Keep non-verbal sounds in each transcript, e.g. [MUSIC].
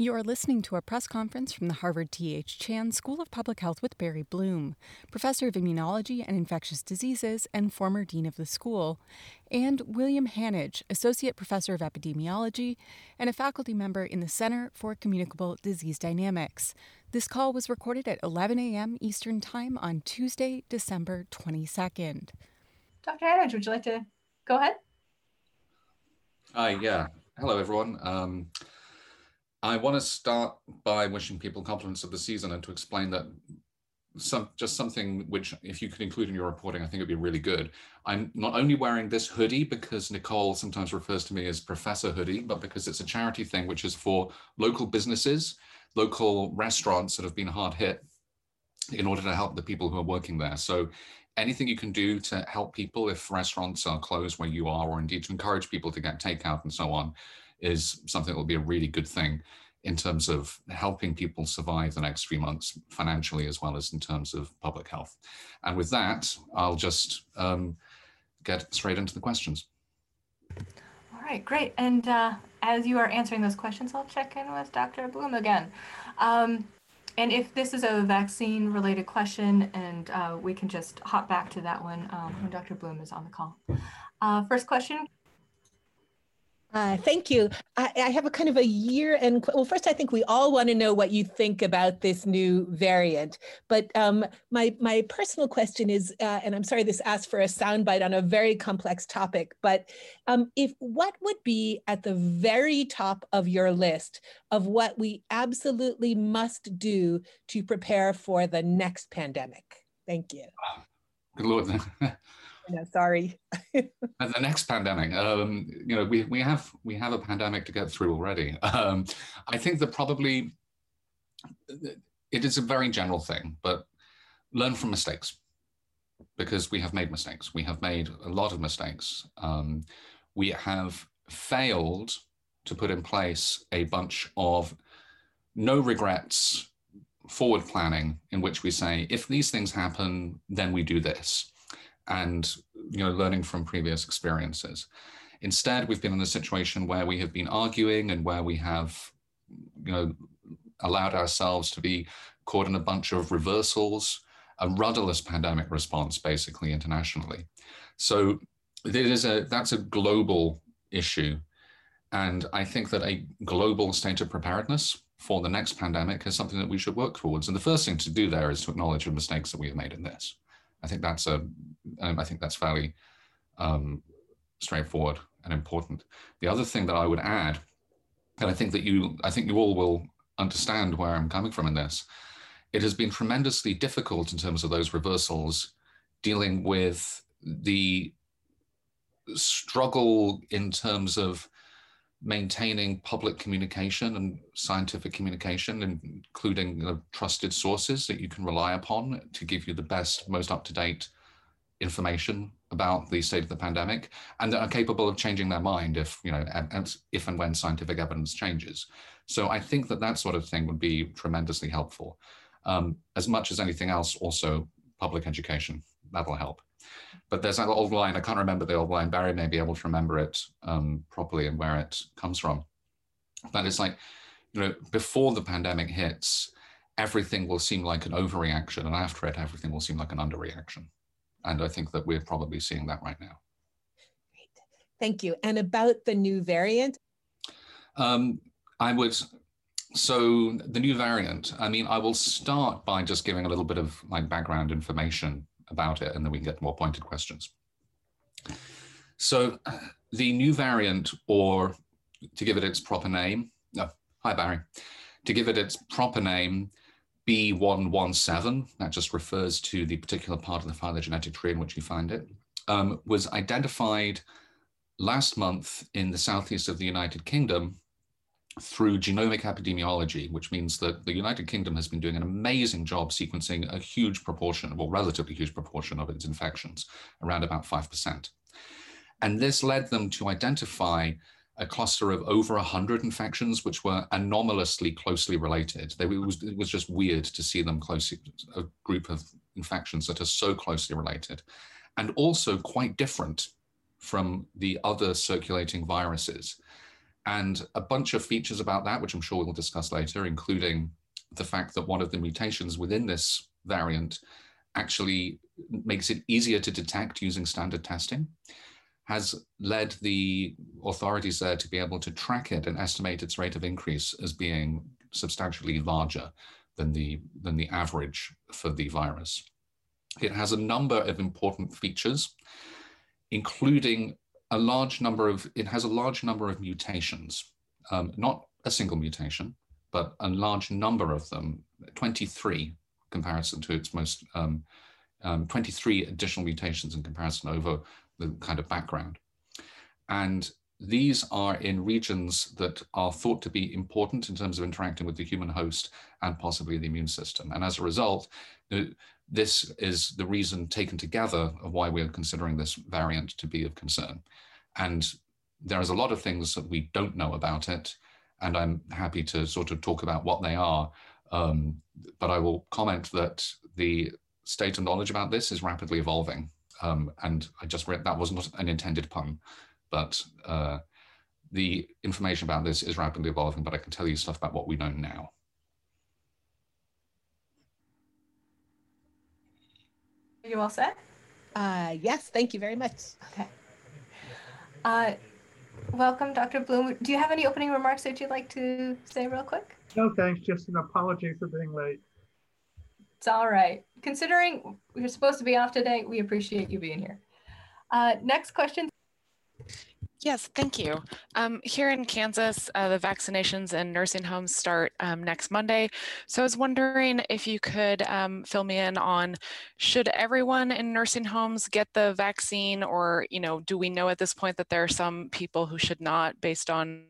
You are listening to a press conference from the Harvard T.H. Chan School of Public Health with Barry Bloom, professor of immunology and infectious diseases and former dean of the school, and William Hanage, associate professor of epidemiology and a faculty member in the Center for Communicable Disease Dynamics. This call was recorded at 11 a.m. Eastern Time on Tuesday, December 22nd. Dr. Hanage, would you like to go ahead? Hi, yeah. Hello, everyone. Um, I want to start by wishing people compliments of the season and to explain that some just something which, if you could include in your reporting, I think would be really good. I'm not only wearing this hoodie because Nicole sometimes refers to me as Professor Hoodie, but because it's a charity thing which is for local businesses, local restaurants that have been hard hit in order to help the people who are working there. So anything you can do to help people if restaurants are closed where you are, or indeed to encourage people to get takeout and so on, is something that will be a really good thing in terms of helping people survive the next few months financially as well as in terms of public health. And with that, I'll just um, get straight into the questions. All right, great. And uh, as you are answering those questions, I'll check in with Dr. Bloom again. Um, and if this is a vaccine related question, and uh, we can just hop back to that one um, when Dr. Bloom is on the call. Uh, first question uh, thank you. I, I, have a kind of a year and well, first, I think we all want to know what you think about this new variant. But um, my my personal question is, uh, and I'm sorry this asks for a soundbite on a very complex topic, but um, if what would be at the very top of your list of what we absolutely must do to prepare for the next pandemic? Thank you. Good Lord. [LAUGHS] know, sorry. [LAUGHS] the next pandemic, um, you know, we, we have we have a pandemic to get through already. [LAUGHS] Um, I think that probably it is a very general thing, but learn from mistakes because we have made mistakes. We have made a lot of mistakes. Um, we have failed to put in place a bunch of no regrets forward planning in which we say, if these things happen, then we do this and you know learning from previous experiences. Instead, we've been in a situation where we have been arguing and where we have you know allowed ourselves to be caught in a bunch of reversals, a rudderless pandemic response, basically internationally. So it is a that's a global issue. And I think that a global state of preparedness for the next pandemic is something that we should work towards. And the first thing to do there is to acknowledge the mistakes that we have made in this. I think that's a, um, I think that's fairly um, straightforward and important. The other thing that I would add, and I think that you, I think you all will understand where I'm coming from in this. It has been tremendously difficult in terms of those reversals, dealing with the struggle in terms of maintaining public communication and scientific communication, including uh, trusted sources that you can rely upon to give you the best, most up to date information about the state of the pandemic, and that are capable of changing their mind if you know if and when scientific evidence changes. So I think that that sort of thing would be tremendously helpful. Um, as much as anything else, also public education that'll help. But there's that old line, I can't remember the old line, Barry may be able to remember it um, properly and where it comes from. But it's like, you know, before the pandemic hits, everything will seem like an overreaction, and after it, everything will seem like an underreaction. And I think that we're probably seeing that right now. Great. Thank you. And about the new variant? Um, I would, so the new variant, I mean, I will start by just giving a little bit of like background information about it, and then we can get more pointed questions. So the new variant, or to give it its proper name, no, hi Barry, to give it its proper name, B117, that just refers to the particular part of the phylogenetic tree in which you find it, um, was identified last month in the southeast of the United Kingdom through genomic epidemiology, which means that the United Kingdom has been doing an amazing job sequencing a huge proportion, well, relatively huge proportion of its infections, around about 5%. And this led them to identify a cluster of over 100 infections, which were anomalously closely related. They, it, was, it was just weird to see them closely, a group of infections that are so closely related, and also quite different from the other circulating viruses. And a bunch of features about that, which I'm sure we'll discuss later, including the fact that one of the mutations within this variant actually makes it easier to detect using standard testing, has led the authorities there to be able to track it and estimate its rate of increase as being substantially larger than the, than the average for the virus. It has a number of important features, including a large number of, it has a large number of mutations, um, not a single mutation, but a large number of them, 23 comparison to its most, um, um, 23 additional mutations in comparison over the kind of background. And these are in regions that are thought to be important in terms of interacting with the human host and possibly the immune system. And as a result, this is the reason taken together of why we're considering this variant to be of concern. And there's a lot of things that we don't know about it, and I'm happy to sort of talk about what they are. Um, but I will comment that the state of knowledge about this is rapidly evolving. Um, and I just read that was not an intended pun, but uh, the information about this is rapidly evolving, but I can tell you stuff about what we know now. Are you all set? Uh, yes, thank you very much. Okay. Uh, welcome, Dr. Bloom. Do you have any opening remarks that you'd like to say real quick? No, thanks. Just an apology for being late. It's all right. Considering we're supposed to be off today, we appreciate you being here. Uh, next question. Yes, thank you. Um, here in Kansas, uh, the vaccinations in nursing homes start um, next Monday. So I was wondering if you could um, fill me in on should everyone in nursing homes get the vaccine or, you know, do we know at this point that there are some people who should not based on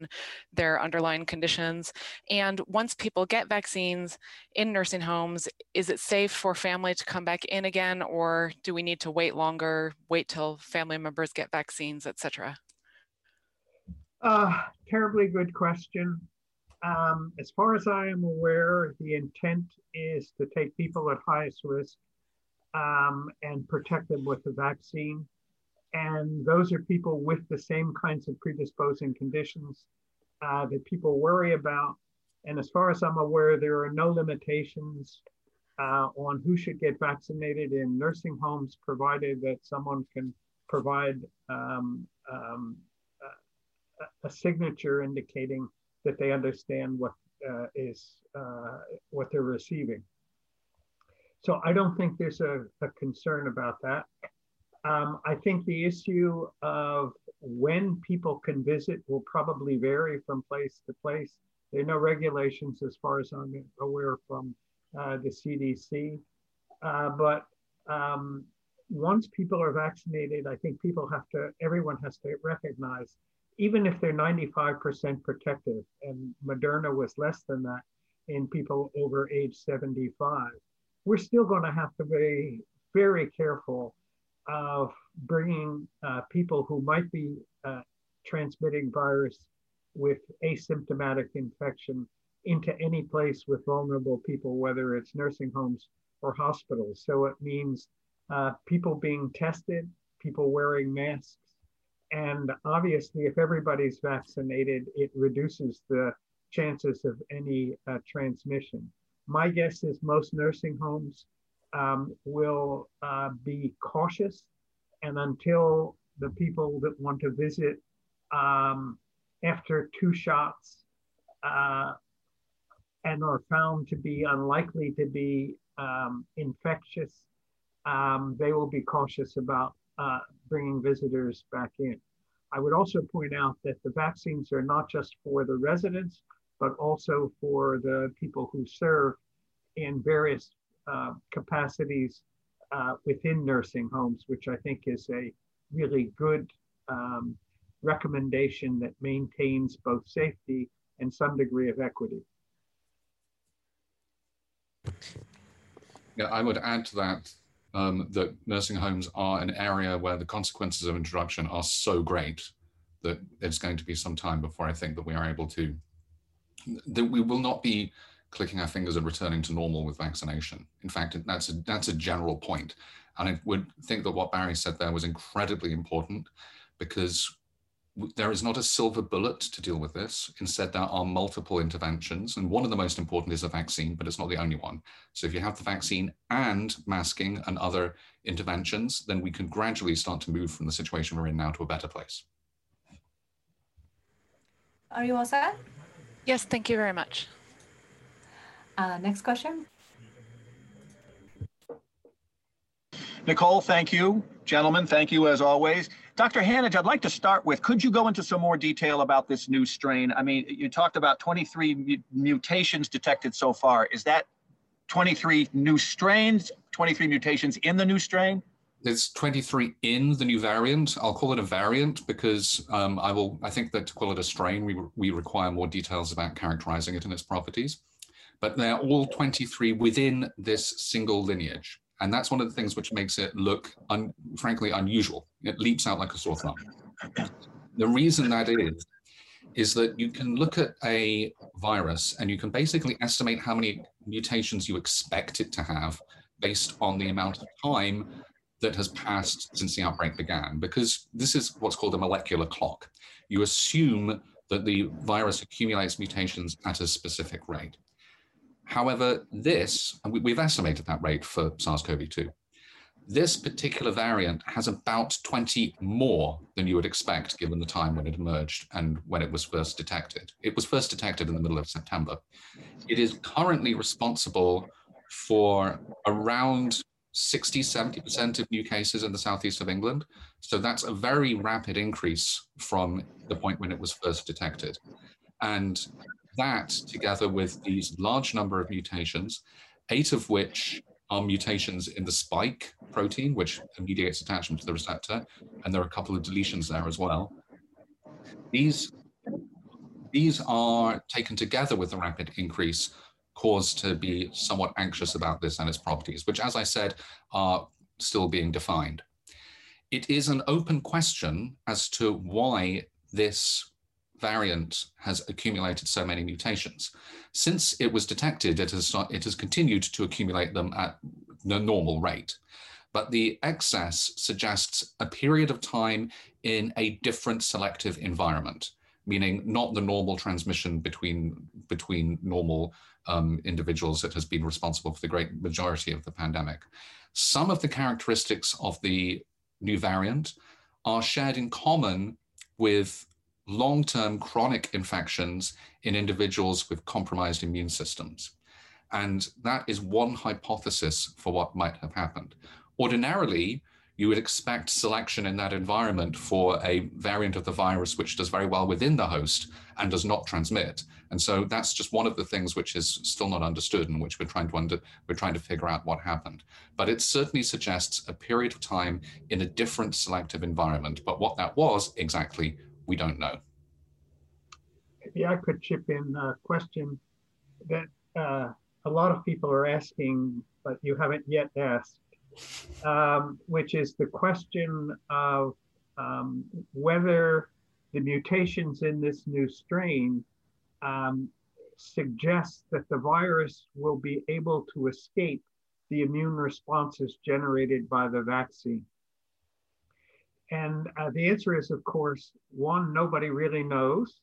their underlying conditions? And once people get vaccines in nursing homes, is it safe for family to come back in again or do we need to wait longer, wait till family members get vaccines, et cetera? Uh, terribly good question. Um, as far as I am aware, the intent is to take people at highest risk um, and protect them with the vaccine. And those are people with the same kinds of predisposing conditions uh, that people worry about. And as far as I'm aware, there are no limitations uh, on who should get vaccinated in nursing homes, provided that someone can provide um, um, a signature indicating that they understand what uh, is uh, what they're receiving. So I don't think there's a, a concern about that. Um, I think the issue of when people can visit will probably vary from place to place. There are no regulations, as far as I'm aware, from uh, the CDC. Uh, but um, once people are vaccinated, I think people have to, everyone has to recognize even if they're 95% protective, and Moderna was less than that in people over age 75, we're still going to have to be very careful of bringing uh, people who might be uh, transmitting virus with asymptomatic infection into any place with vulnerable people, whether it's nursing homes or hospitals. So it means uh, people being tested, people wearing masks, and obviously, if everybody's vaccinated, it reduces the chances of any uh, transmission. My guess is most nursing homes um, will uh, be cautious, and until the people that want to visit um, after two shots uh, and are found to be unlikely to be um, infectious, um, they will be cautious about uh, bringing visitors back in. I would also point out that the vaccines are not just for the residents, but also for the people who serve in various uh, capacities uh, within nursing homes, which I think is a really good um, recommendation that maintains both safety and some degree of equity. Yeah, I would add to that um, that nursing homes are an area where the consequences of introduction are so great that it's going to be some time before I think that we are able to, that we will not be clicking our fingers and returning to normal with vaccination. In fact, that's a, that's a general And I would think that what Barry said there was incredibly important because there is not a silver bullet to deal with this. Instead, there are multiple interventions. And one of the most important is a vaccine, but it's not the only one. So if you have the vaccine and masking and other interventions, then we can gradually start to move from the situation we're in now to a better place. Are you all set? Yes, thank you very much. Uh, next question. Nicole, thank you. Gentlemen, thank you as always. Dr. Hanage, I'd like to start with, could you go into some more detail about this new strain? I mean, you talked about 23 mutations detected so far. Is that 23 new strains, 23 mutations in the new strain? There's 23 in the new variant. I'll call it a variant because um, I will. I think that to call it a strain, we we require more details about characterizing it and its properties. But they're all 23 within this single lineage. And that's one of the things which makes it look, un, frankly, unusual. It leaps out like a sore thumb. The reason that is, is that you can look at a virus and you can basically estimate how many mutations you expect it to have based on the amount of time that has passed since the outbreak began, because this is what's called a molecular clock. You assume that the virus accumulates mutations at a specific rate. However, this, and we, have estimated that rate for SARS-CoV-2, this particular variant has about 20 more than you would expect given the time when it emerged and when it was first detected. It was first detected in the middle of September. It is currently responsible for around 60, 70% of new cases in the southeast of England. So that's a very rapid increase from the point when it was first detected. And that, together with these large number of mutations, eight of which are mutations in the spike protein, which mediates attachment to the receptor, and there are a couple of deletions there as well. These, these are taken together with the rapid increase cause to be somewhat anxious about this and its properties, which, as I said, are still being defined. It is an open question as to why this variant has accumulated so many mutations. Since it was detected, it has, it has continued to accumulate them at the normal rate. But the excess suggests a period of time in a different selective environment, meaning not the normal transmission between, between normal um, individuals that has been responsible for the great majority of the pandemic. Some of the characteristics of the new variant are shared in common with long-term chronic infections in individuals with compromised immune systems. And that is one hypothesis for what might have happened. Ordinarily, you would expect selection in that environment for a variant of the virus which does very well within the host and does not transmit. And so that's just one of the things which is still not understood and which we're trying to under, we're trying to figure out what happened. But it certainly suggests a period of time in a different selective environment. But what that was exactly we don't know. Maybe I could chip in a question that uh, a lot of people are asking, but you haven't yet asked, um, which is the question of um, whether the mutations in this new strain um, suggest that the virus will be able to escape the immune responses generated by the vaccine. And uh, the answer is, of course, one, nobody really knows.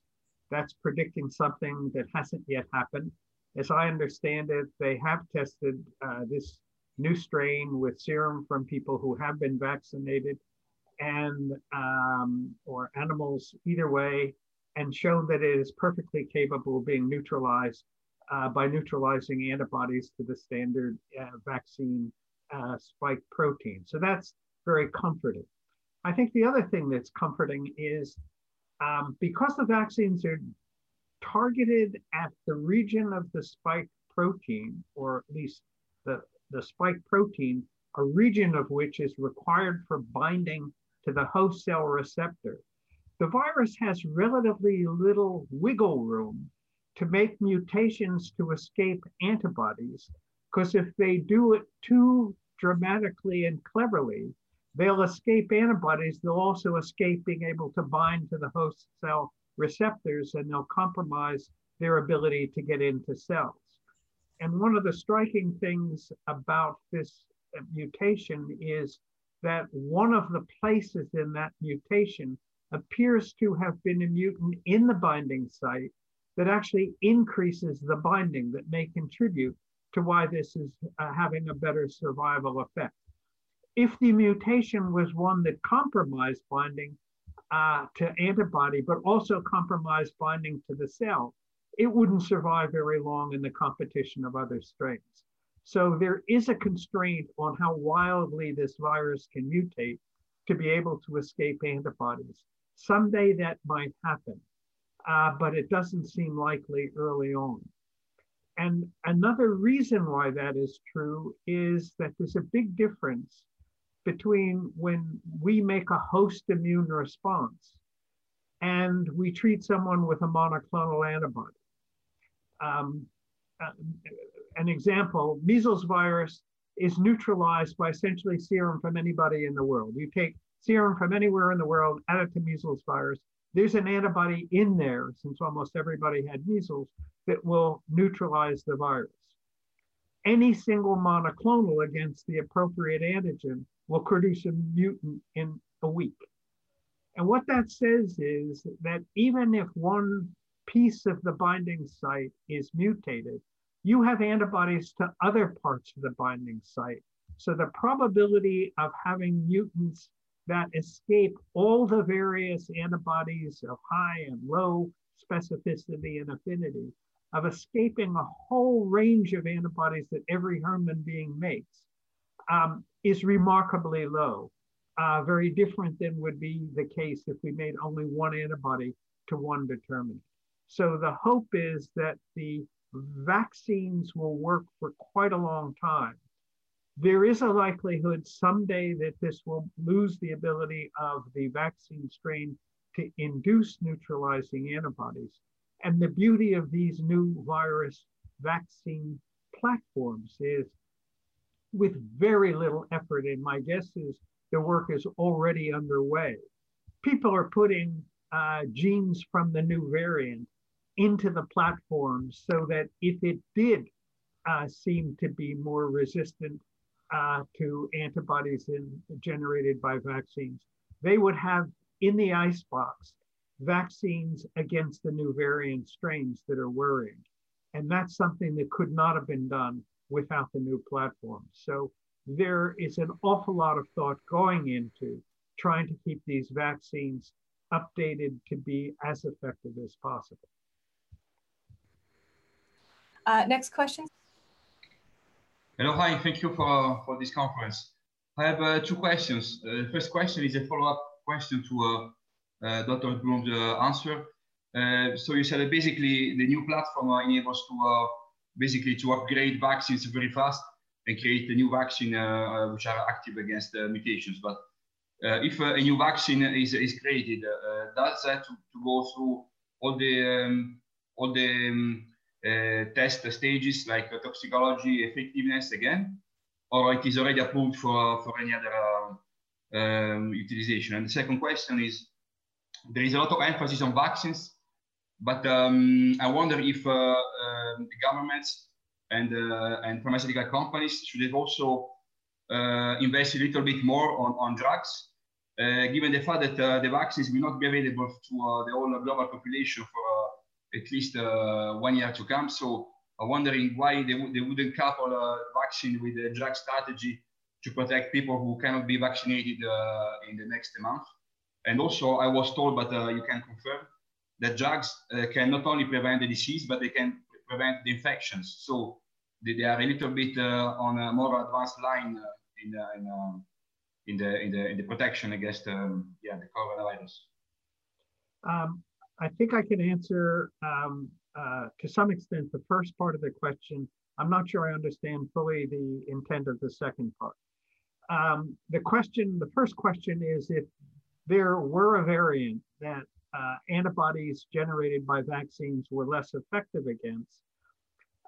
That's predicting something that hasn't yet happened. As I understand it, they have tested uh, this new strain with serum from people who have been vaccinated and um, or animals either way and shown that it is perfectly capable of being neutralized uh, by neutralizing antibodies to the standard uh, vaccine uh, spike protein. So that's very comforting. I think the other thing that's comforting is um, because the vaccines are targeted at the region of the spike protein, or at least the, the spike protein, a region of which is required for binding to the host cell receptor, the virus has relatively little wiggle room to make mutations to escape antibodies, because if they do it too dramatically and cleverly, they'll escape antibodies. They'll also escape being able to bind to the host cell receptors and they'll compromise their ability to get into cells. And one of the striking things about this mutation is that one of the places in that mutation appears to have been a mutant in the binding site that actually increases the binding that may contribute to why this is uh, having a better survival effect. If the mutation was one that compromised binding uh, to antibody, but also compromised binding to the cell, it wouldn't survive very long in the competition of other strains. So there is a constraint on how wildly this virus can mutate to be able to escape antibodies. Someday that might happen, uh, but it doesn't seem likely early on. And another reason why that is true is that there's a big difference between when we make a host immune response and we treat someone with a monoclonal antibody. Um, uh, an example, measles virus is neutralized by essentially serum from anybody in the world. You take serum from anywhere in the world, add it to measles virus. There's an antibody in there, since almost everybody had measles, that will neutralize the virus. Any single monoclonal against the appropriate antigen will produce a mutant in a week. And what that says is that even if one piece of the binding site is mutated, you have antibodies to other parts of the binding site. So the probability of having mutants that escape all the various antibodies of high and low specificity and affinity, of escaping a whole range of antibodies that every human being makes, um, is remarkably low. Uh, very different than would be the case if we made only one antibody to one determinant. So the hope is that the vaccines will work for quite a long time. There is a likelihood someday that this will lose the ability of the vaccine strain to induce neutralizing antibodies. And the beauty of these new virus vaccine platforms is with very little effort, and my guess is the work is already underway. People are putting uh, genes from the new variant into the platform so that if it did uh, seem to be more resistant uh, to antibodies in, generated by vaccines, they would have in the icebox vaccines against the new variant strains that are worrying. And that's something that could not have been done without the new platform. So there is an awful lot of thought going into trying to keep these vaccines updated to be as effective as possible. Uh, next question. Hello, hi, thank you for, for this conference. I have uh, two questions. Uh, the first question is a follow-up question to uh, uh, Dr. Bloom's uh, answer. so you said that basically the new platform enables to basically to upgrade vaccines very fast and create a new vaccine which are active against mutations. But if a new vaccine is, is created, does that to, to, go through all the um, all the um, uh, test stages like toxicology, effectiveness again, or it is already approved for, for any other uh, um, utilization? And the second question is, there is a lot of emphasis on vaccines, but um, I wonder if uh, um, the governments and, uh, and pharmaceutical companies should also uh, invest a little bit more on, on drugs, given the fact that the vaccines will not be available to the whole global population for at least one year to come. So I'm wondering why they, they wouldn't couple a vaccine with a drug strategy to protect people who cannot be vaccinated uh, in the next month. And also, I was told, but uh, you can confirm, that drugs can not only prevent the disease, but they can prevent the infections. So they, they are a little bit on a more advanced line in, in um, in the in the in the protection against um, yeah the coronavirus. Um, I think I can answer um, uh, to some extent the first part of the question. I'm not sure I understand fully the intent of the second part. Um, the question, the first question is if there were a variant that uh, antibodies generated by vaccines were less effective against,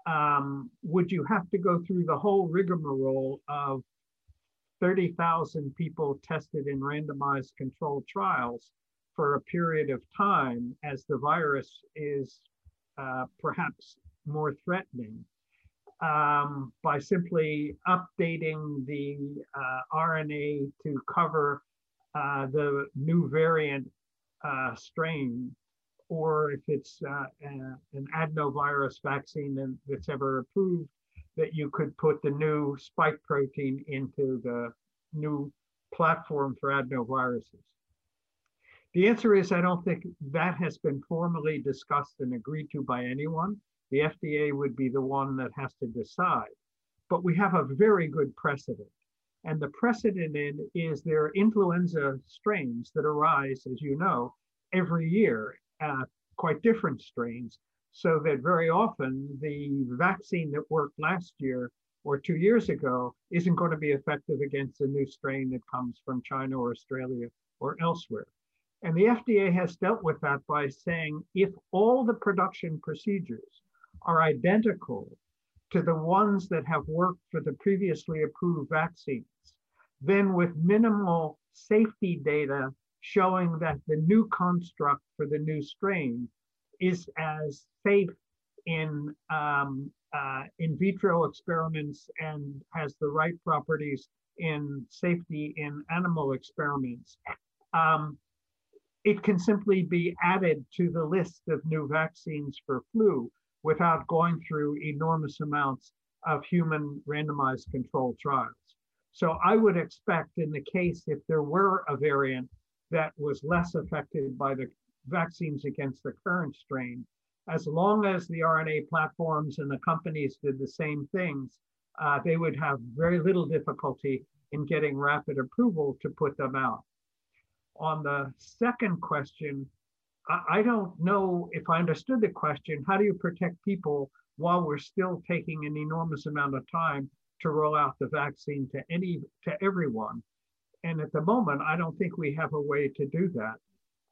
um, would you have to go through the whole rigmarole of 30,000 people tested in randomized controlled trials for a period of time as the virus is uh, perhaps more threatening um, by simply updating the uh, RNA to cover uh, the new variant uh, strain, or if it's uh, an adenovirus vaccine that's ever approved, that you could put the new spike protein into the new platform for adenoviruses. The answer is I don't think that has been formally discussed and agreed to by anyone. The FDA would be the one that has to decide. But we have a very good precedent. And the precedent in is there are influenza strains that arise, as you know, every year, uh, quite different strains, so that very often the vaccine that worked last year or two years ago isn't going to be effective against a new strain that comes from China or Australia or elsewhere. And the FDA has dealt with that by saying if all the production procedures are identical to the ones that have worked for the previously approved vaccines, then with minimal safety data showing that the new construct for the new strain is as safe in um, uh, in vitro experiments and has the right properties in safety in animal experiments. Um, it can simply be added to the list of new vaccines for flu without going through enormous amounts of human randomized controlled trials. So I would expect in the case if there were a variant that was less affected by the vaccines against the current strain, as long as the RNA platforms and the companies did the same things, uh, they would have very little difficulty in getting rapid approval to put them out on the second question, I, don't know if I understood the question. How do you protect people while we're still taking an enormous amount of time to roll out the vaccine to any to everyone? And at the moment, I don't think we have a way to do that.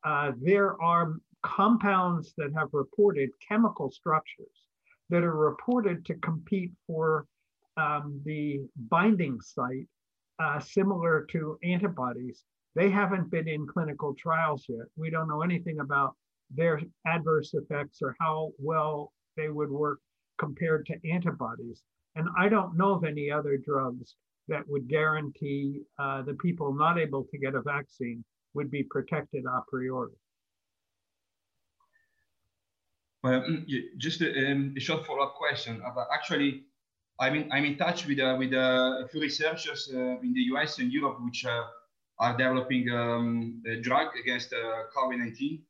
Uh, there are compounds that have reported chemical structures that are reported to compete for um, the binding site, uh, similar to antibodies. They haven't been in clinical trials yet. We don't know anything about their adverse effects or how well they would work compared to antibodies. And I don't know of any other drugs that would guarantee uh, the people not able to get a vaccine would be protected a priori. Well, just a, um, a short follow-up question. Actually, I'm in, I'm in touch with, uh, with uh, a few researchers uh, in the US and Europe, which uh, are developing um, a drug against uh, COVID-19.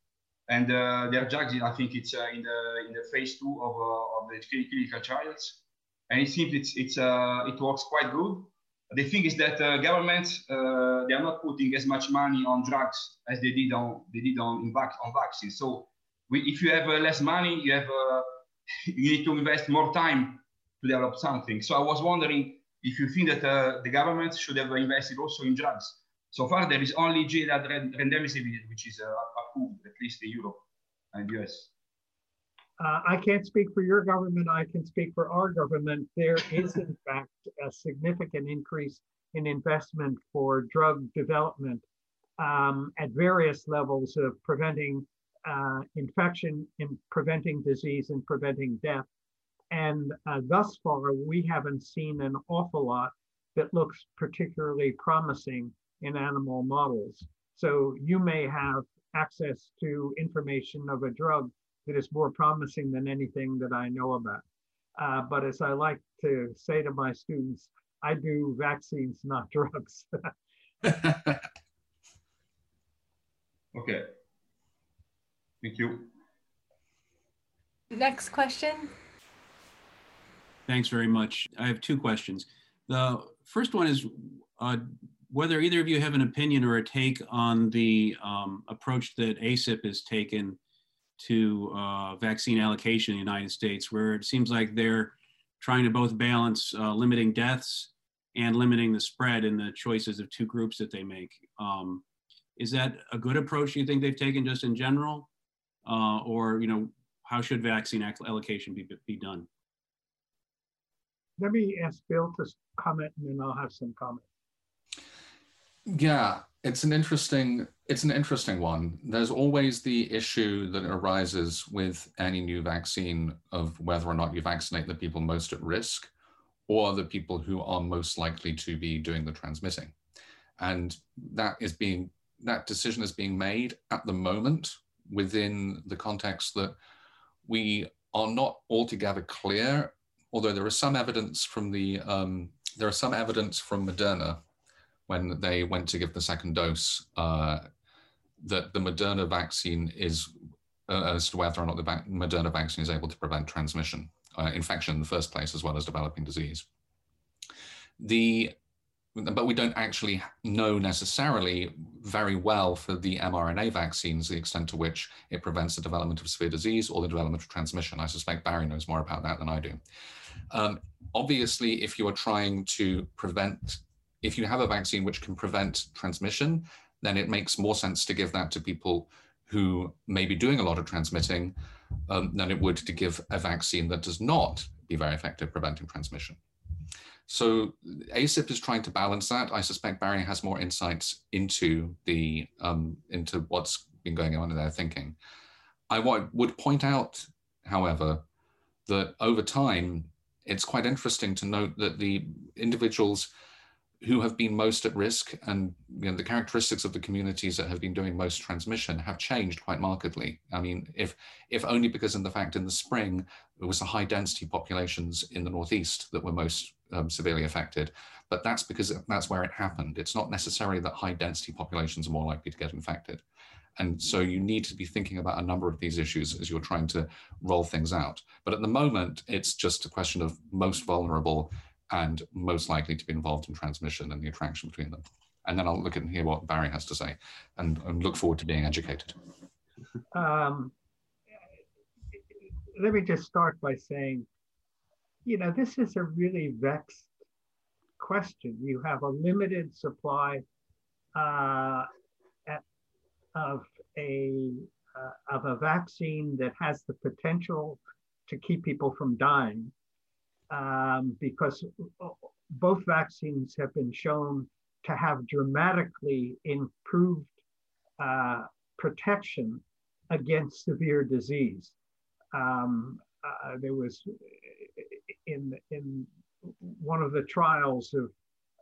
And uh, their drugs, I think it's uh, in the in the phase two of, of the clinical trials. And it seems it's, it's, it works quite good. The thing is that governments, they are not putting as much money on drugs as they did on, they did on, in vac on vaccines. So we, if you have less money, you have [LAUGHS] you need to invest more time to develop something. So I was wondering if you think that uh, the government should have invested also in drugs so far, there is only Gilead remdesivir, which is uh, approved, at least in Europe and US. Uh, I can't speak for your government. I can speak for our government. There is, in [LAUGHS] fact, a significant increase in investment for drug development um, at various levels of preventing uh, infection, in preventing disease, and preventing death. And uh, thus far, we haven't seen an awful lot that looks particularly promising in animal models. So you may have access to information of a drug that is more promising than anything that I know about. Uh, but as I like to say to my students, I do vaccines, not [LAUGHS] drugs. [LAUGHS] okay. Thank you. Next question. Thanks very much. I have two questions. The first one is uh, whether either of you have an opinion or a take on the um, approach that ACIP has taken to uh, vaccine allocation in the United States, where it seems like they're trying to both balance uh, limiting deaths and limiting the spread in the choices of two groups that they make. Um, is that a good approach you think they've taken just in general? Uh, or, you know, how should vaccine allocation be, be done? Let me ask Bill to comment and then I'll have some comments. Yeah, it's an interesting it's an interesting one. There's always the issue that arises with any new vaccine of whether or not you vaccinate the people most at risk or the people who are most likely to be doing the transmitting. And that is being that decision is being made at the moment within the context that we are not altogether clear, although there is some evidence from the um, there is some evidence from Moderna when they went to give the second dose uh, that the Moderna vaccine is uh, as to whether or not the Moderna vaccine is able to prevent transmission, uh, infection in the first place, as well as developing disease. The but we don't actually know necessarily very well for the mRNA vaccines the extent to which it prevents the development of severe disease or the development of transmission. I suspect Barry knows more about that than I do. Um, obviously, if you are trying to prevent, if you have a vaccine which can prevent transmission, then it makes more sense to give that to people who may be doing a lot of transmitting um, than it would to give a vaccine that does not be very effective preventing transmission. So ACIP is trying to balance that. I suspect Barry has more insights into the um, into what's been going on in their thinking. I would point out, however, that over time, it's quite interesting to note that the individuals who have been most at risk and you know, the characteristics of the communities that have been doing most transmission have changed quite markedly. I mean, if if only because in the fact in the spring it was the high density populations in the northeast that were most um, severely affected, but that's because that's where it happened. It's not necessarily that high density populations are more likely to get infected. And so you need to be thinking about a number of these issues as you're trying to roll things out. But at the moment, it's just a question of most vulnerable and most likely to be involved in transmission and the interaction between them. And then I'll look at and hear what Barry has to say and, and look forward to being educated. Um, let me just start by saying, you know, this is a really vexed question. You have a limited supply uh, at, of a uh, of a vaccine that has the potential to keep people from dying um, because both vaccines have been shown to have dramatically improved uh, protection against severe disease. Um, uh, there was in in one of the trials of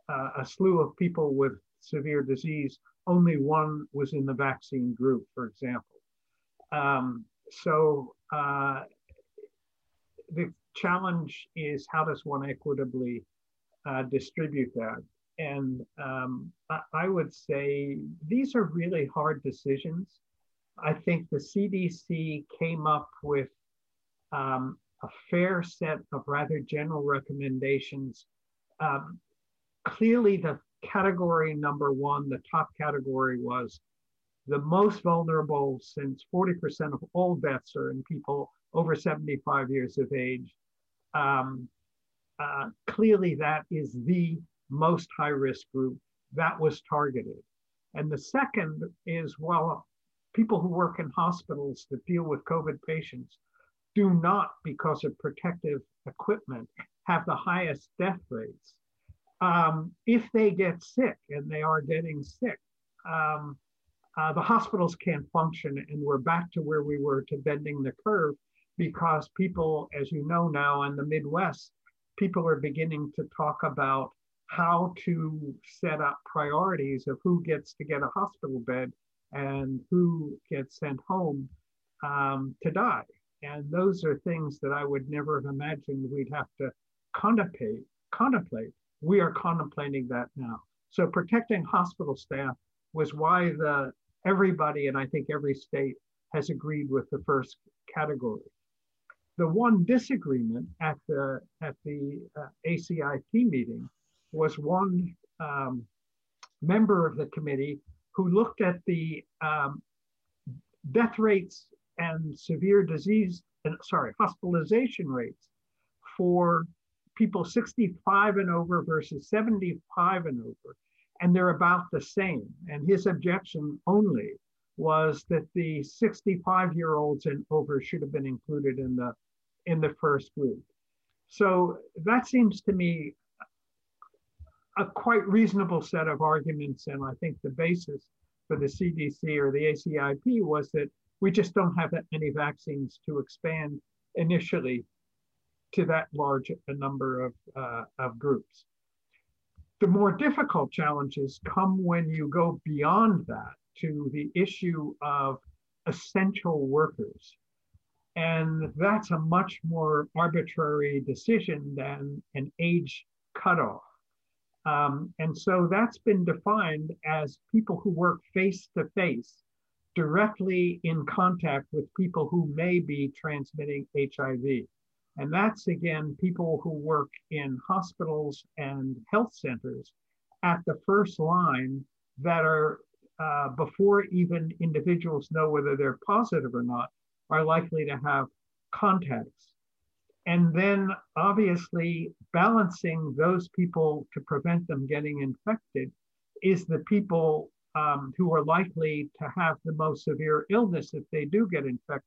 uh, a slew of people with severe disease, only one was in the vaccine group, for example. Um, so uh, the challenge is how does one equitably uh, distribute that? And um, I, would say these are really hard decisions. I think the CDC came up with um, a fair set of rather general recommendations. Um, clearly, the category number one, the top category was the most vulnerable since 40% of all deaths are in people over 75 years of age um, uh, clearly that is the most high risk group that was targeted. And the second is well, people who work in hospitals that deal with COVID patients do not, because of protective equipment, have the highest death rates. Um, if they get sick, and they are getting sick, um, uh, the hospitals can't function, and we're back to where we were to bending the curve because people, as you know now in the Midwest, people are beginning to talk about how to set up priorities of who gets to get a hospital bed and who gets sent home um, to die. And those are things that I would never have imagined we'd have to contemplate. Contemplate. We are contemplating that now. So protecting hospital staff was why the everybody, and I think every state has agreed with the first category. The one disagreement at the at the uh, ACIP meeting was one um, member of the committee who looked at the um, death rates and severe disease, and sorry, hospitalization rates for people 65 and over versus 75 and over, and they're about the same. And his objection only was that the 65 year olds and over should have been included in the in the first group. So that seems to me a quite reasonable set of arguments. And I think the basis for the CDC or the ACIP was that we just don't have any vaccines to expand initially to that large a number of, uh, of groups. The more difficult challenges come when you go beyond that to the issue of essential workers. And that's a much more arbitrary decision than an age cutoff. Um, and so that's been defined as people who work face to face, directly in contact with people who may be transmitting HIV. And that's again people who work in hospitals and health centers at the first line that are, uh, before even individuals know whether they're positive or not, are likely to have contacts. And then obviously balancing those people to prevent them getting infected is the people um, who are likely to have the most severe illness if they do get infected,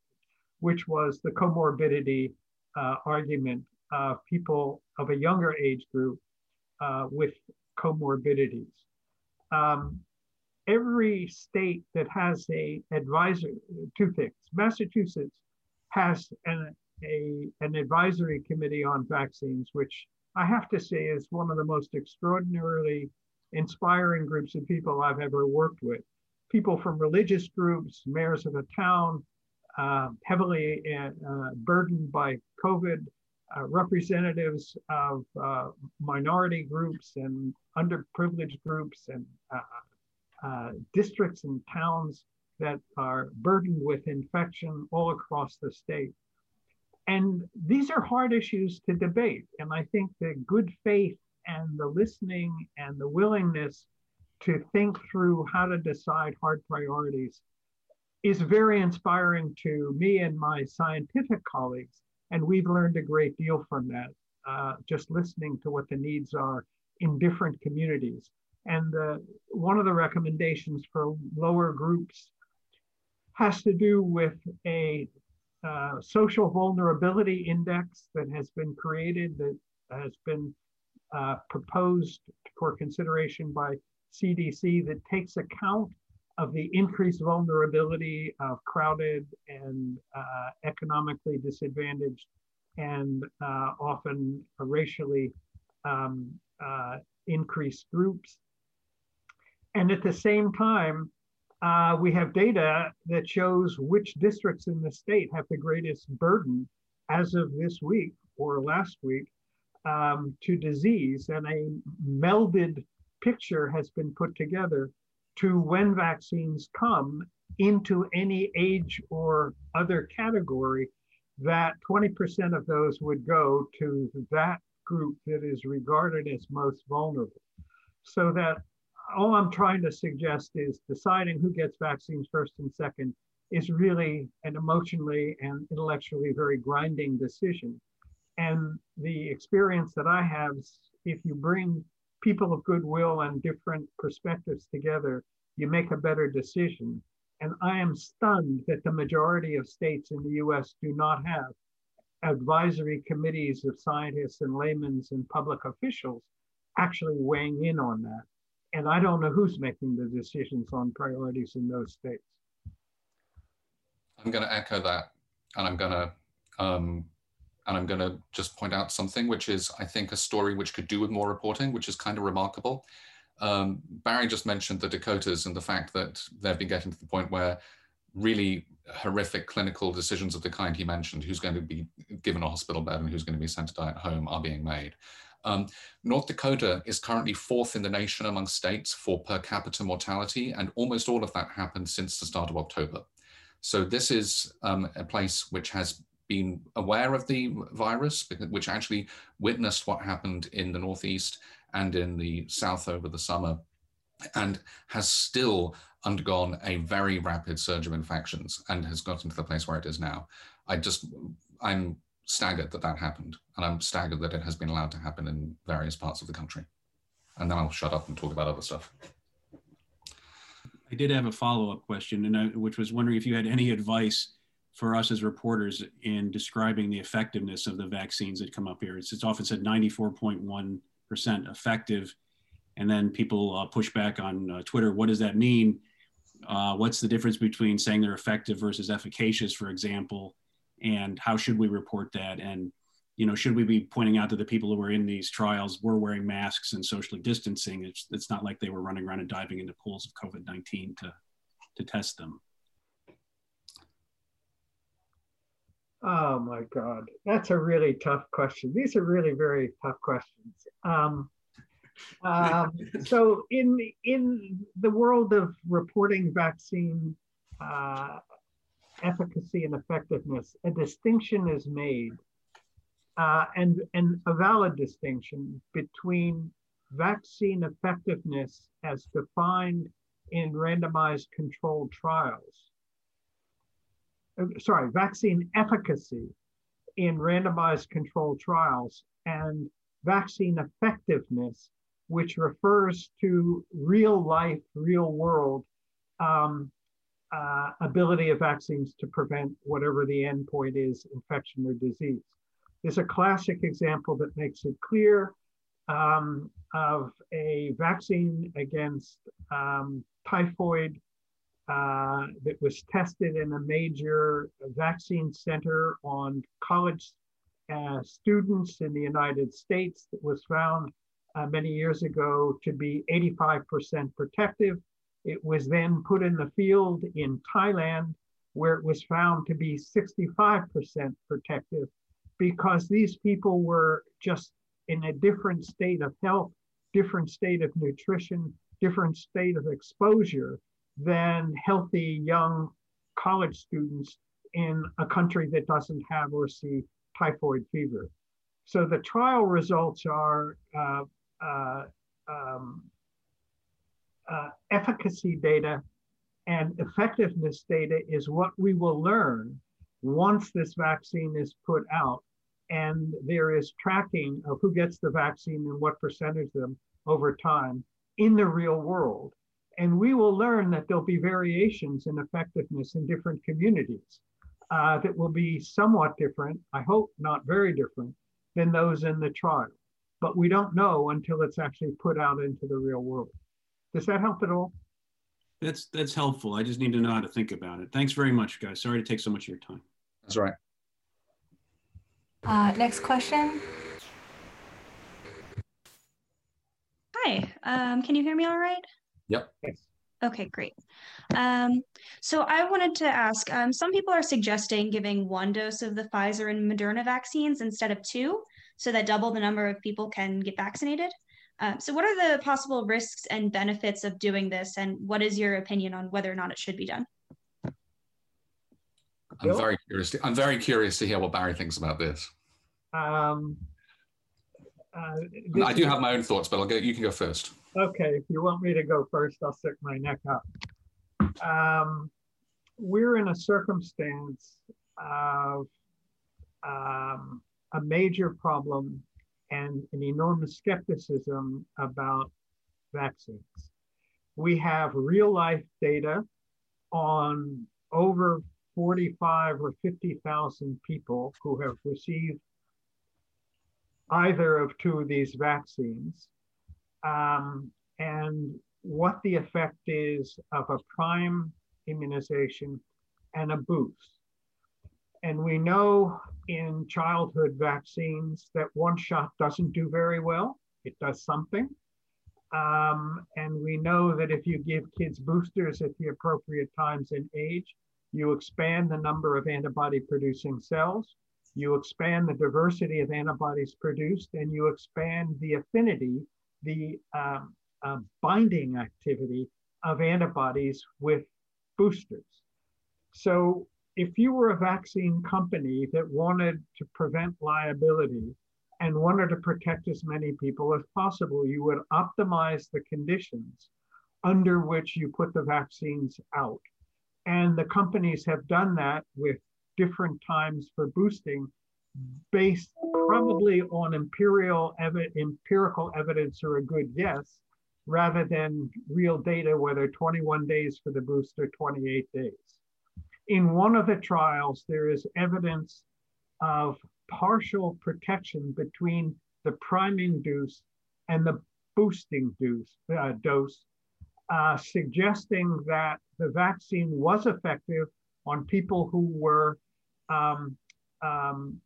which was the comorbidity uh, argument of people of a younger age group uh, with comorbidities. Um, every state that has a advisor, two things. Massachusetts has an, a, an advisory committee on vaccines, which I have to say is one of the most extraordinarily inspiring groups of people I've ever worked with. People from religious groups, mayors of a town, uh, heavily uh, burdened by COVID, uh, representatives of uh, minority groups and underprivileged groups and uh, districts and towns that are burdened with infection all across the state. And these are hard issues to debate. And I think the good faith and the listening and the willingness to think through how to decide hard priorities is very inspiring to me and my scientific colleagues. And we've learned a great deal from that, uh, just listening to what the needs are in different communities. And uh, one of the recommendations for lower groups has to do with a uh, social vulnerability index that has been created, that has been uh, proposed for consideration by CDC that takes account of the increased vulnerability of crowded and uh, economically disadvantaged and uh, often racially um, uh, increased groups and at the same time, uh, we have data that shows which districts in the state have the greatest burden as of this week or last week um, to disease. And a melded picture has been put together to when vaccines come into any age or other category, that 20% of those would go to that group that is regarded as most vulnerable. So that all I'm trying to suggest is deciding who gets vaccines first and second is really an emotionally and intellectually very grinding decision. And the experience that I have, is if you bring people of goodwill and different perspectives together, you make a better decision. And I am stunned that the majority of states in the US do not have advisory committees of scientists and laymen and public officials actually weighing in on that. And I don't know who's making the decisions on priorities in those states. I'm going to echo that, and I'm going to um, and I'm going to just point out something which is, I think, a story which could do with more reporting, which is kind of remarkable. Um, Barry just mentioned the Dakotas and the fact that they've been getting to the point where really horrific clinical decisions of the kind he mentioned, who's going to be given a hospital bed and who's going to be sent to die at home, are being made. Um, North Dakota is currently fourth in the nation among states for per capita mortality, and almost all of that happened since the start of October. So this is um, a place which has been aware of the virus, which actually witnessed what happened in the Northeast and in the South over the summer, and has still undergone a very rapid surge of infections and has gotten to the place where it is now. I just, I'm staggered that that happened. And I'm staggered that it has been allowed to happen in various parts of the country. And then I'll shut up and talk about other stuff. I did have a follow up question, and I, which was wondering if you had any advice for us as reporters in describing the effectiveness of the vaccines that come up here. It's, it's often said 94.1% effective. And then people uh, push back on uh, Twitter. What does that mean? Uh, what's the difference between saying they're effective versus efficacious, for example? And how should we report that and you know should we be pointing out to the people who are in these trials were wearing masks and socially distancing it's, it's not like they were running around and diving into pools of covid-19 to to test them? Oh my God, that's a really tough question. These are really very tough questions. Um, um, so in in the world of reporting vaccine uh, efficacy and effectiveness, a distinction is made, uh, and and a valid distinction between vaccine effectiveness as defined in randomized controlled trials. Uh, sorry, vaccine efficacy in randomized controlled trials and vaccine effectiveness, which refers to real life, real world um, uh, ability of vaccines to prevent whatever the endpoint is, infection or disease. There's a classic example that makes it clear um, of a vaccine against um, typhoid uh, that was tested in a major vaccine center on college uh, students in the United States that was found uh, many years ago to be 85% protective. It was then put in the field in Thailand where it was found to be 65% protective because these people were just in a different state of health, different state of nutrition, different state of exposure than healthy young college students in a country that doesn't have or see typhoid fever. So the trial results are uh, uh, um, uh, efficacy data and effectiveness data is what we will learn once this vaccine is put out. And there is tracking of who gets the vaccine and what percentage of them over time in the real world. And we will learn that there'll be variations in effectiveness in different communities uh, that will be somewhat different, I hope not very different, than those in the trial. But we don't know until it's actually put out into the real world. Does that help at all? That's that's helpful. I just need to know how to think about it. Thanks very much, guys. Sorry to take so much of your time. That's right. Uh, next question. Hi, um, can you hear me all right? Yep. Okay, great. Um, so I wanted to ask, um, some people are suggesting giving one dose of the Pfizer and Moderna vaccines instead of two, so that double the number of people can get vaccinated. Uh, so what are the possible risks and benefits of doing this, and what is your opinion on whether or not it should be done? I'm very curious. To, I'm very curious to hear what Barry thinks about this. Um, uh, I do have my own thoughts, but I'll go. You can go first. Okay, if you want me to go first, I'll stick my neck up. Um, we're in a circumstance of um, a major problem and an enormous skepticism about vaccines. We have real life data on over 45 or 50,000 people who have received either of two of these vaccines um, and what the effect is of a prime immunization and a boost. And we know in childhood vaccines that one shot doesn't do very well, it does something. Um, and we know that if you give kids boosters at the appropriate times in age, you expand the number of antibody producing cells, you expand the diversity of antibodies produced, and you expand the affinity the um, uh, binding activity of antibodies with boosters. So if you were a vaccine company that wanted to prevent liability and wanted to protect as many people as possible, you would optimize the conditions under which you put the vaccines out. And the companies have done that with different times for boosting based probably on empirical, evi- empirical evidence or a good guess rather than real data, whether 21 days for the booster, 28 days. In one of the trials, there is evidence of partial protection between the priming dose and the boosting dose, uh, dose uh, suggesting that the vaccine was effective on people who were um, um,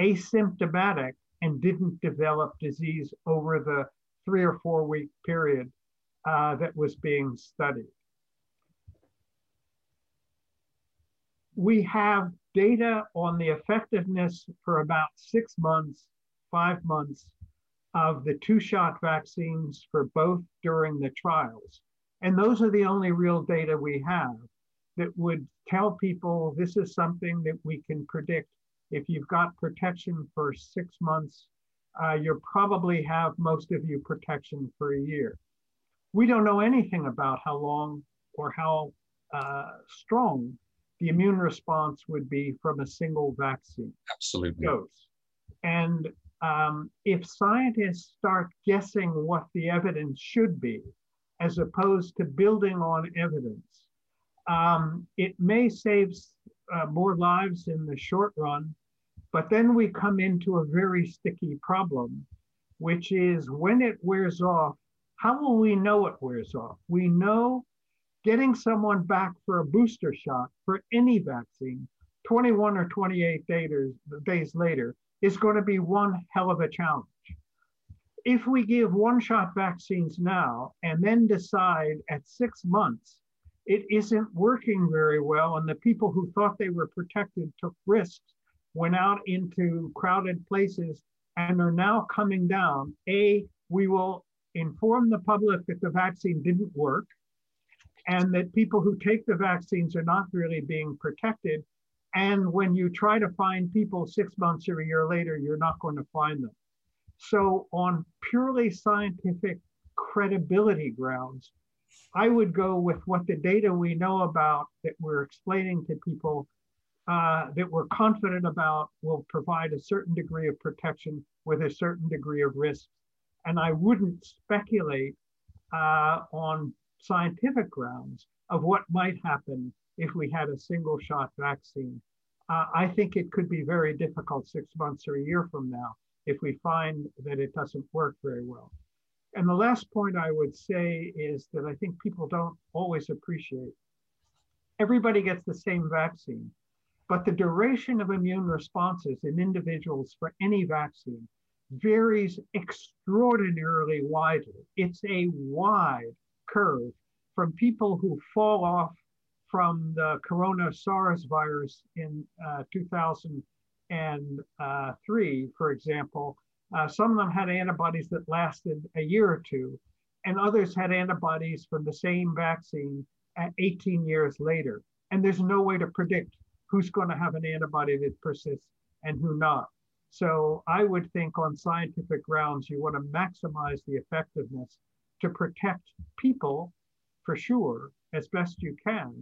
asymptomatic and didn't develop disease over the three or four week period uh, that was being studied. We have data on the effectiveness for about six months, five months of the two shot vaccines for both during the trials. And those are the only real data we have that would tell people this is something that we can predict. If you've got protection for six months, uh, you probably have most of you protection for a year. We don't know anything about how long or how uh, strong the immune response would be from a single vaccine Absolutely. dose. And um, if scientists start guessing what the evidence should be, as opposed to building on evidence, um, it may save uh, more lives in the short run, but then we come into a very sticky problem, which is when it wears off, how will we know it wears off? We know getting someone back for a booster shot for any vaccine 21 or 28 days later is going to be one hell of a challenge. If we give one shot vaccines now and then decide at six months it isn't working very well, and the people who thought they were protected took risks, went out into crowded places, and are now coming down, A, we will inform the public that the vaccine didn't work and that people who take the vaccines are not really being protected. And when you try to find people six months or a year later, you're not going to find them. So, on purely scientific credibility grounds, I would go with what the data we know about that we're explaining to people uh, that we're confident about will provide a certain degree of protection with a certain degree of risk. And I wouldn't speculate uh, on scientific grounds of what might happen if we had a single shot vaccine. Uh, I think it could be very difficult six months or a year from now if we find that it doesn't work very well. And the last point I would say is that I think people don't always appreciate. Everybody gets the same vaccine, but the duration of immune responses in individuals for any vaccine varies extraordinarily widely. It's a wide curve from people who fall off from the corona SARS virus in uh, 2003, for example. Uh, some of them had antibodies that lasted a year or two, and others had antibodies from the same vaccine at 18 years later. And there's no way to predict who's going to have an antibody that persists and who not. So I would think on scientific grounds, you want to maximize the effectiveness to protect people for sure as best you can,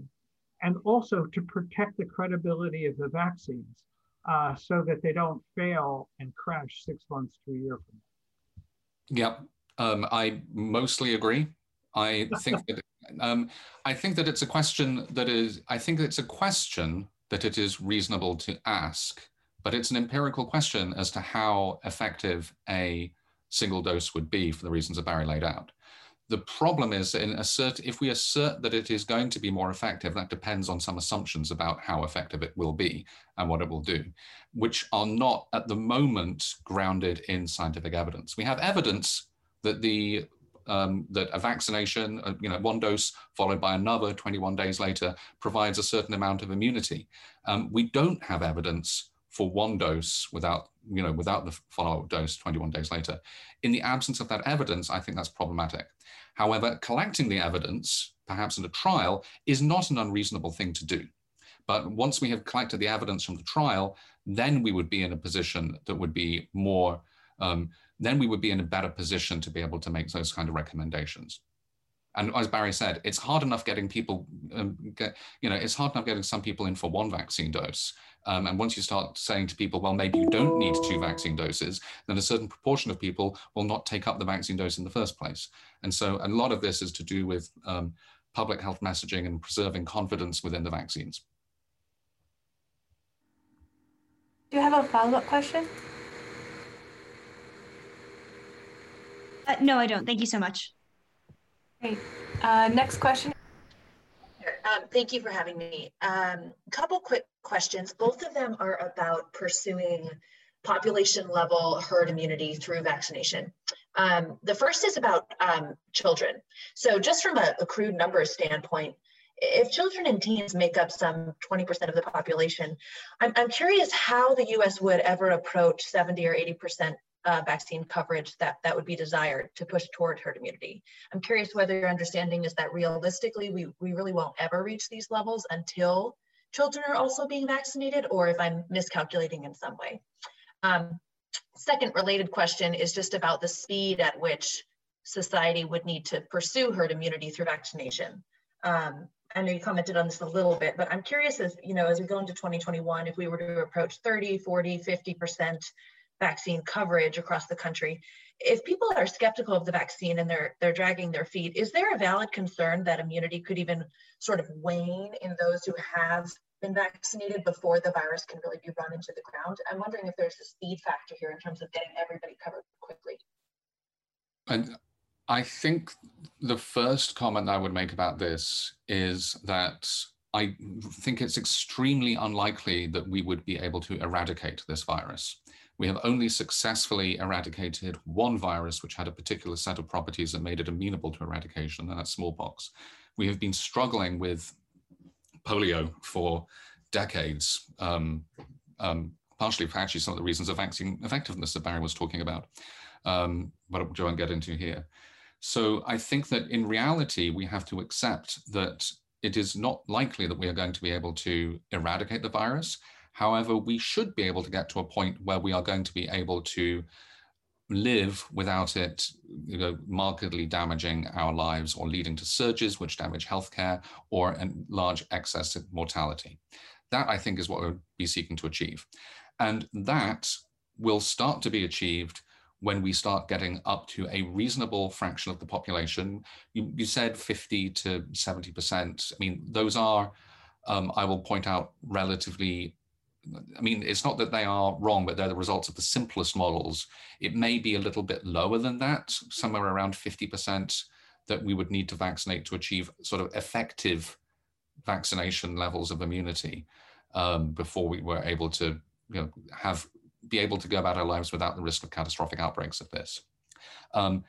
and also to protect the credibility of the vaccines uh, so that they don't fail and crash six months to a year from now. Yep, um, I mostly agree. I think that um, I think that it's a question that is. I think it's a question that it is reasonable to ask, but it's an empirical question as to how effective a single dose would be for the reasons that Barry laid out. The problem is in assert, if we assert that it is going to be more effective, that depends on some assumptions about how effective it will be and what it will do, which are not at the moment grounded in scientific evidence. We have evidence that the um, that a vaccination, uh, you know, one dose followed by another 21 days later provides a certain amount of immunity. Um, we don't have evidence for one dose without, you know, without the follow-up dose 21 days later. In the absence of that evidence, I think that's problematic. However, collecting the evidence, perhaps in a trial, is not an unreasonable thing to do. But once we have collected the evidence from the trial, then we would be in a position that would be more, um, then we would be in a better position to be able to make those kind of recommendations. And as Barry said, it's hard enough getting people, um, get, you know, it's hard enough getting some people in for one vaccine dose. Um, and once you start saying to people, well, maybe you don't need two vaccine doses, then a certain proportion of people will not take up the vaccine dose in the first place. And so a lot of this is to do with um, public health messaging and preserving confidence within the vaccines. Do you have a follow-up question? Uh, no, I don't. Thank you so much. Great. Uh, next question. Um, thank you for having me. A um, couple quick questions. Both of them are about pursuing population level herd immunity through vaccination. Um, the first is about um, children. So just from a, a crude numbers standpoint, if children and teens make up some 20% of the population, I'm, I'm curious how the US would ever approach 70 or 80% uh, vaccine coverage that, that would be desired to push toward herd immunity. I'm curious whether your understanding is that realistically, we, we really won't ever reach these levels until children are also being vaccinated, or if I'm miscalculating in some way. Um, second related question is just about the speed at which society would need to pursue herd immunity through vaccination. Um, I know you commented on this a little bit, but I'm curious as, you know, as we go into 2021, if we were to approach 30, 40, 50% vaccine coverage across the country, if people are skeptical of the vaccine and they're they're dragging their feet, is there a valid concern that immunity could even sort of wane in those who have been vaccinated before the virus can really be run into the ground? I'm wondering if there's a speed factor here in terms of getting everybody covered quickly. And I think the first comment I would make about this is that I think it's extremely unlikely that we would be able to eradicate this virus. We have only successfully eradicated one virus which had a particular set of properties that made it amenable to eradication, and that's smallpox. We have been struggling with polio for decades, um, um, partially for actually some of the reasons of vaccine effectiveness that Barry was talking about, um, but I won't get into here. So I think that in reality, we have to accept that it is not likely that we are going to be able to eradicate the virus. However, we should be able to get to a point where we are going to be able to live without it you know, markedly damaging our lives or leading to surges which damage healthcare or a large excess mortality. That I think is what we'll be seeking to achieve. And that will start to be achieved when we start getting up to a reasonable fraction of the population. You, you said 50 to 70%. I mean, those are, um, I will point out, relatively I mean, it's not that they are wrong, but they're the results of the simplest models. It may be a little bit lower than that, somewhere around 50% that we would need to vaccinate to achieve sort of effective vaccination levels of immunity um, before we were able to you know, have be able to go about our lives without the risk of catastrophic outbreaks of this. Um,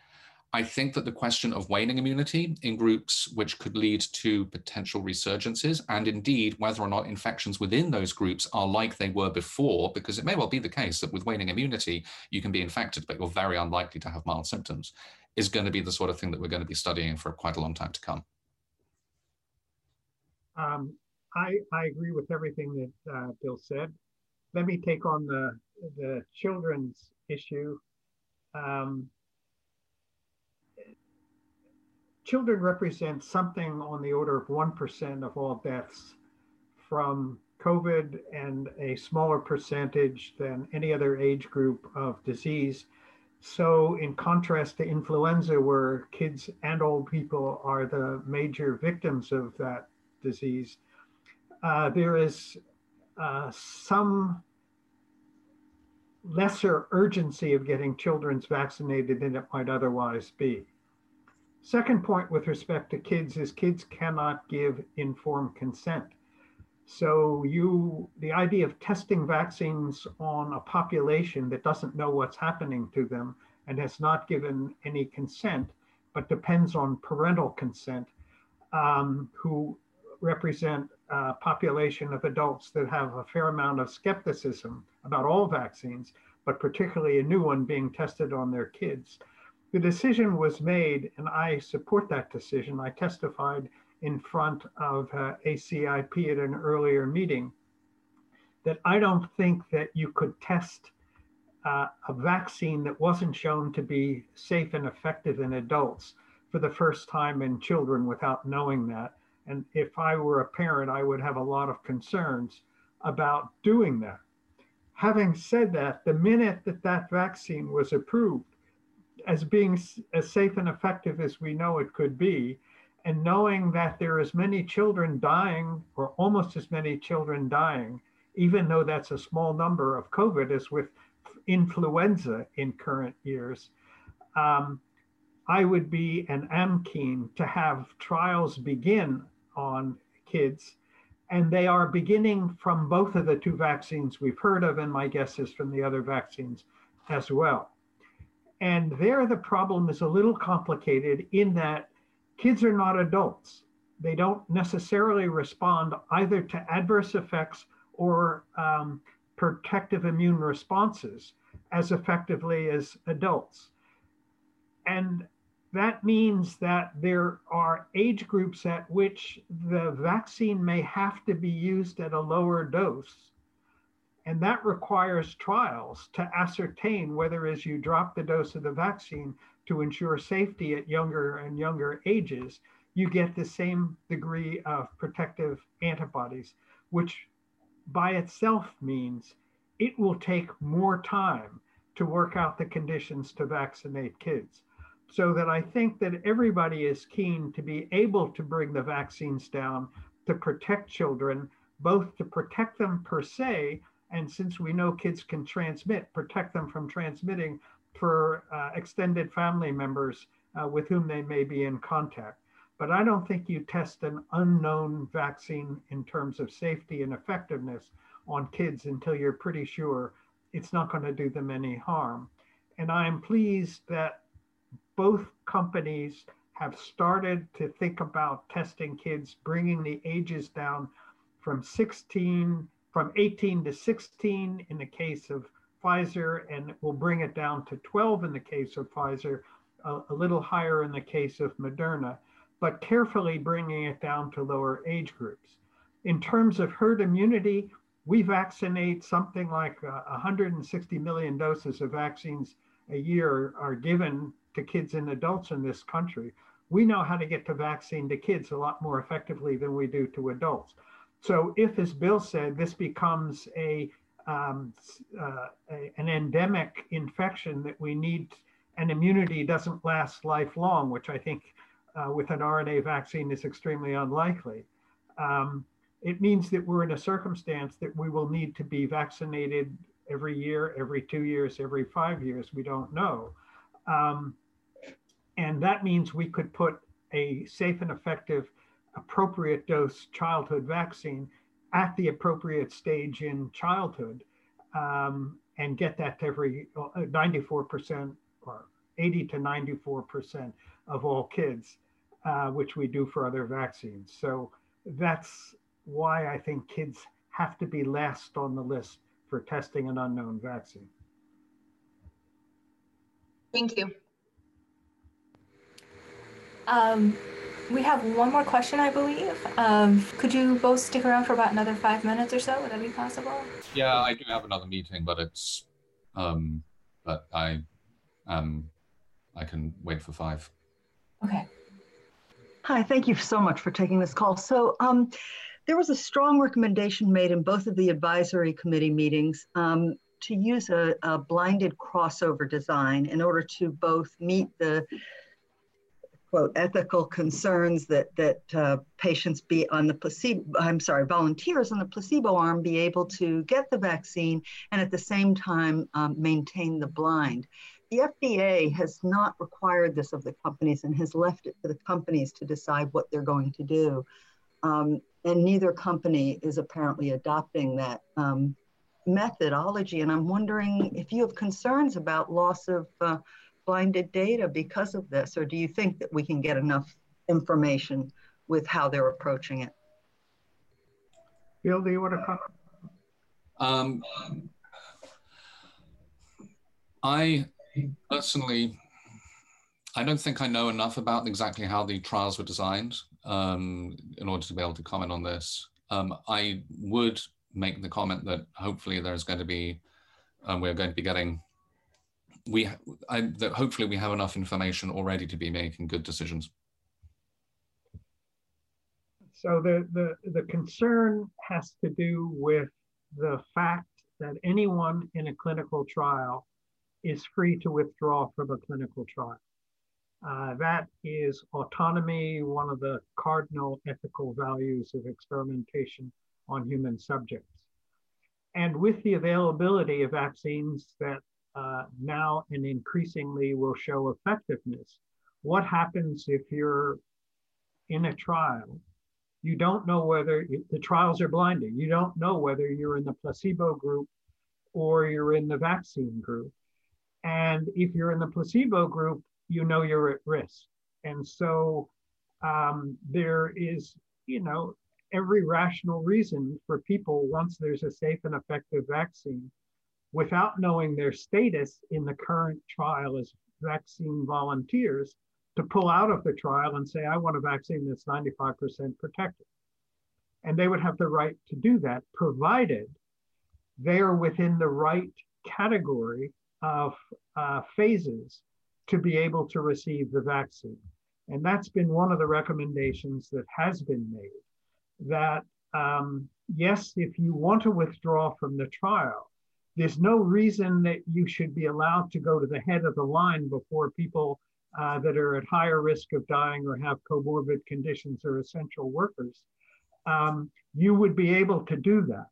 I think that the question of waning immunity in groups which could lead to potential resurgences, and indeed whether or not infections within those groups are like they were before, because it may well be the case that with waning immunity, you can be infected, but you're very unlikely to have mild symptoms, is going to be the sort of thing that we're going to be studying for quite a long time to come. Um, I, I agree with everything that uh, Bill said. Let me take on the the children's issue, um, children represent something on the order of 1% of all deaths from COVID and a smaller percentage than any other age group of disease. So, in contrast to influenza, where kids and old people are the major victims of that disease, uh, there is uh, some lesser urgency of getting children's vaccinated than it might otherwise be. Second point with respect to kids is kids cannot give informed consent. So you, the idea of testing vaccines on a population that doesn't know what's happening to them and has not given any consent, but depends on parental consent, um, who represent a population of adults that have a fair amount of skepticism about all vaccines, but particularly a new one being tested on their kids. The decision was made, and I support that decision. I testified in front of uh, ACIP at an earlier meeting that I don't think that you could test uh, a vaccine that wasn't shown to be safe and effective in adults for the first time in children without knowing that. And if I were a parent, I would have a lot of concerns about doing that. Having said that, the minute that that vaccine was approved as being as safe and effective as we know it could be, and knowing that there are as many children dying, or almost as many children dying, even though that's a small number of COVID as with influenza in current years, um, I would be and am keen to have trials begin on kids. And they are beginning from both of the two vaccines we've heard of, and my guess is from the other vaccines as well. And there, the problem is a little complicated in that kids are not adults. they don't necessarily respond either to adverse effects or um, protective immune responses as effectively as adults. And that means that there are age groups at which the vaccine may have to be used at a lower dose. And that requires trials to ascertain whether, as you drop the dose of the vaccine to ensure safety at younger and younger ages, you get the same degree of protective antibodies, which by itself means it will take more time to work out the conditions to vaccinate kids. So that I think that everybody is keen to be able to bring the vaccines down to protect children, both to protect them per se, and since we know kids can transmit, protect them from transmitting for uh, extended family members uh, with whom they may be in contact. But I don't think you test an unknown vaccine in terms of safety and effectiveness on kids until you're pretty sure it's not going to do them any harm. And I'm pleased that both companies have started to think about testing kids, bringing the ages down from 16, from 18 to 16 in the case of Pfizer, and we'll bring it down to 12 in the case of Pfizer, a, a little higher in the case of Moderna, but carefully bringing it down to lower age groups. In terms of herd immunity, we vaccinate something like uh, 160 million doses of vaccines a year are given to kids and adults in this country. We know how to get the vaccine to kids a lot more effectively than we do to adults. So if, as Bill said, this becomes a, um, uh, a an endemic infection that we need, and immunity doesn't last lifelong, which I think uh, with an RNA vaccine is extremely unlikely. Um, it means that we're in a circumstance that we will need to be vaccinated every year, every two years, every five years. We don't know. Um, and that means we could put a safe and effective, appropriate dose childhood vaccine at the appropriate stage in childhood um, and get that to every 94% or 80 to 94% of all kids, uh, which we do for other vaccines. So that's why I think kids have to be last on the list for testing an unknown vaccine. Thank you. Um, we have one more question, I believe. Um, could you both stick around for about another five minutes or so? Would that be possible? Yeah, I do have another meeting, but it's, um, but I, um, I can wait for five. Okay. Hi, thank you so much for taking this call. So, um, there was a strong recommendation made in both of the advisory committee meetings um, to use a, a, blinded crossover design in order to both meet the quote ethical concerns that that uh, patients be on the placebo i'm sorry volunteers on the placebo arm be able to get the vaccine and at the same time um, maintain the blind the fda has not required this of the companies and has left it for the companies to decide what they're going to do um, and neither company is apparently adopting that um, methodology. And I'm wondering if you have concerns about loss of uh, blinded data because of this, or do you think that we can get enough information with how they're approaching it? Bill, do you want to comment? Um, I personally, I don't think I know enough about exactly how the trials were designed um, in order to be able to comment on this. Um, I would make the comment that hopefully there's going to be, um, we're going to be getting, we, I, that hopefully we have enough information already to be making good decisions. So the, the, the concern has to do with the fact that anyone in a clinical trial is free to withdraw from a clinical trial. Uh, that is autonomy, one of the cardinal ethical values of experimentation on human subjects. And with the availability of vaccines that uh, now and increasingly will show effectiveness, what happens if you're in a trial? You don't know whether the trials are blinding. You don't know whether you're in the placebo group or you're in the vaccine group. And if you're in the placebo group, you know you're at risk. And so um, there is, you know, every rational reason for people, once there's a safe and effective vaccine, without knowing their status in the current trial as vaccine volunteers, to pull out of the trial and say, I want a vaccine that's 95% protected. And they would have the right to do that, provided they are within the right category of uh, phases to be able to receive the vaccine. And that's been one of the recommendations that has been made that um, yes, if you want to withdraw from the trial, there's no reason that you should be allowed to go to the head of the line before people uh, that are at higher risk of dying or have comorbid conditions or essential workers. Um, you would be able to do that.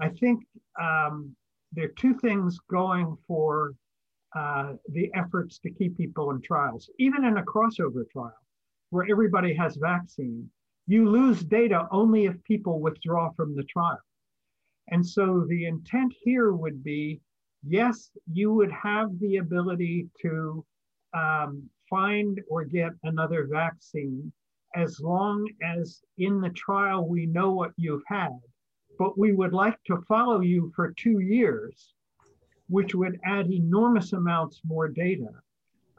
I think um, there are two things going for uh, the efforts to keep people in trials. Even in a crossover trial where everybody has vaccine, you lose data only if people withdraw from the trial. And so the intent here would be yes, you would have the ability to um, find or get another vaccine as long as in the trial we know what you've had. But we would like to follow you for two years, which would add enormous amounts more data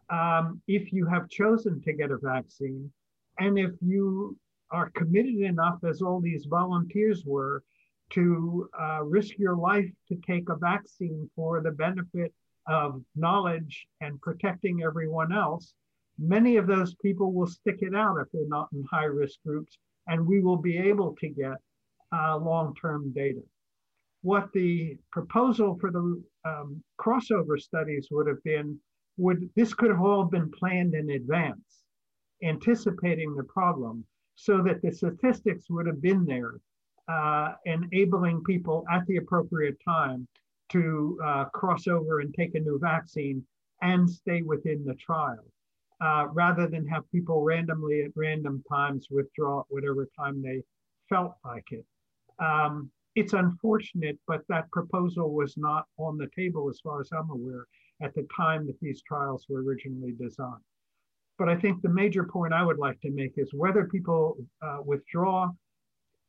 um, if you have chosen to get a vaccine. And if you are committed enough, as all these volunteers were, to uh, risk your life to take a vaccine for the benefit of knowledge and protecting everyone else, many of those people will stick it out if they're not in high risk groups, and we will be able to get uh, long term data. What the proposal for the um, crossover studies would have been would this could have all been planned in advance, anticipating the problem, so that the statistics would have been there uh, enabling people at the appropriate time to uh, cross over and take a new vaccine and stay within the trial, uh, rather than have people randomly at random times withdraw at whatever time they felt like it. Um, it's unfortunate, but that proposal was not on the table, as far as I'm aware, at the time that these trials were originally designed. But I think the major point I would like to make is whether people uh, withdraw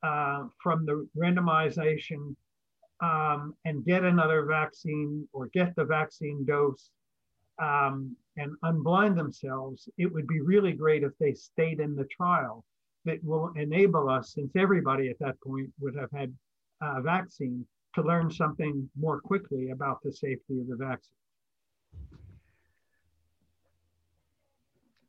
uh, from the randomization um, and get another vaccine or get the vaccine dose um, and unblind themselves, it would be really great if they stayed in the trial that will enable us, since everybody at that point would have had a vaccine, to learn something more quickly about the safety of the vaccine.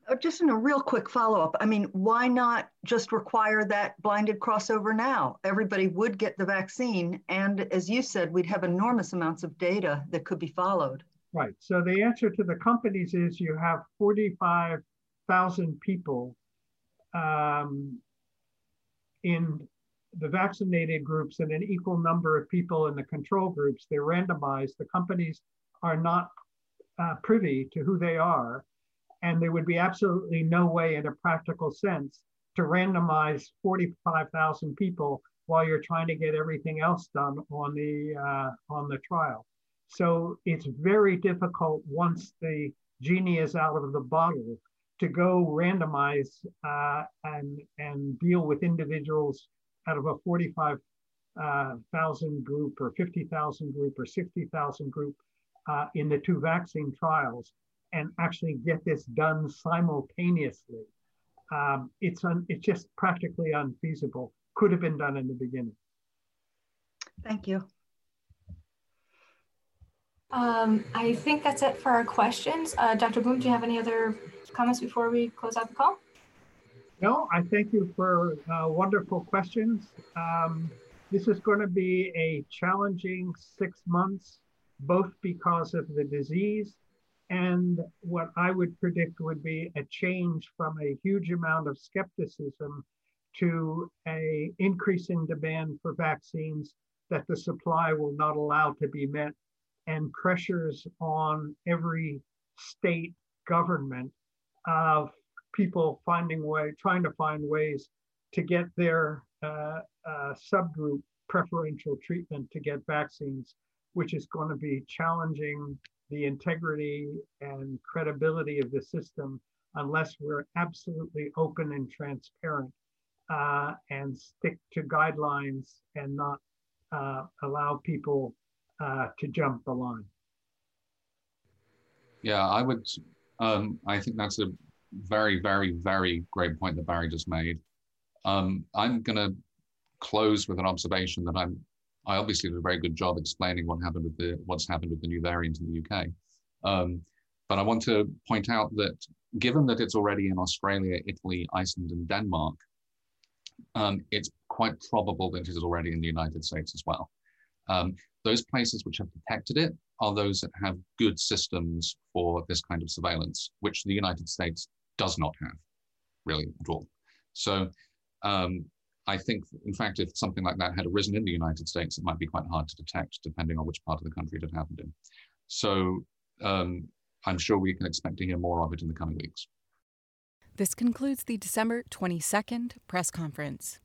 Uh, just in a real quick follow-up, I mean, why not just require that blinded crossover now? Everybody would get the vaccine, and as you said, we'd have enormous amounts of data that could be followed. Right. So the answer to the companies is you have 45,000 people um, in the vaccinated groups and an equal number of people in the control groups. They're randomized. The companies are not uh, privy to who they are and there would be absolutely no way in a practical sense to randomize 45,000 people while you're trying to get everything else done on the uh, on the trial. So it's very difficult once the genie is out of the bottle to go randomize uh, and and deal with individuals out of a 45,000 uh, group or 50,000 group or 60,000 group uh, in the two vaccine trials and actually get this done simultaneously. Um, it's, un, it's just practically unfeasible. Could have been done in the beginning. Thank you. Um, I think that's it for our questions. Uh, Dr. Bloom, do you have any other comments before we close out the call? No, I thank you for uh, wonderful questions. Um, this is going to be a challenging six months, both because of the disease and what I would predict would be a change from a huge amount of skepticism to a increasing demand for vaccines that the supply will not allow to be met and pressures on every state government of people finding way trying to find ways to get their uh, uh, subgroup preferential treatment to get vaccines which is going to be challenging the integrity and credibility of the system unless we're absolutely open and transparent uh, and stick to guidelines and not uh, allow people uh, to jump the line. Yeah, I would. Um, I think that's a very, very, very great point that Barry just made. Um, I'm going to close with an observation that I'm. I obviously did a very good job explaining what happened with the what's happened with the new variant in the UK. Um, but I want to point out that given that it's already in Australia, Italy, Iceland, and Denmark, um, it's quite probable that it is already in the United States as well. Um, those places which have detected it are those that have good systems for this kind of surveillance, which the United States does not have really at all. So um, I think, in fact, if something like that had arisen in the United States, it might be quite hard to detect depending on which part of the country it had happened in. So um, I'm sure we can expect to hear more of it in the coming weeks. This concludes the December 22nd press conference.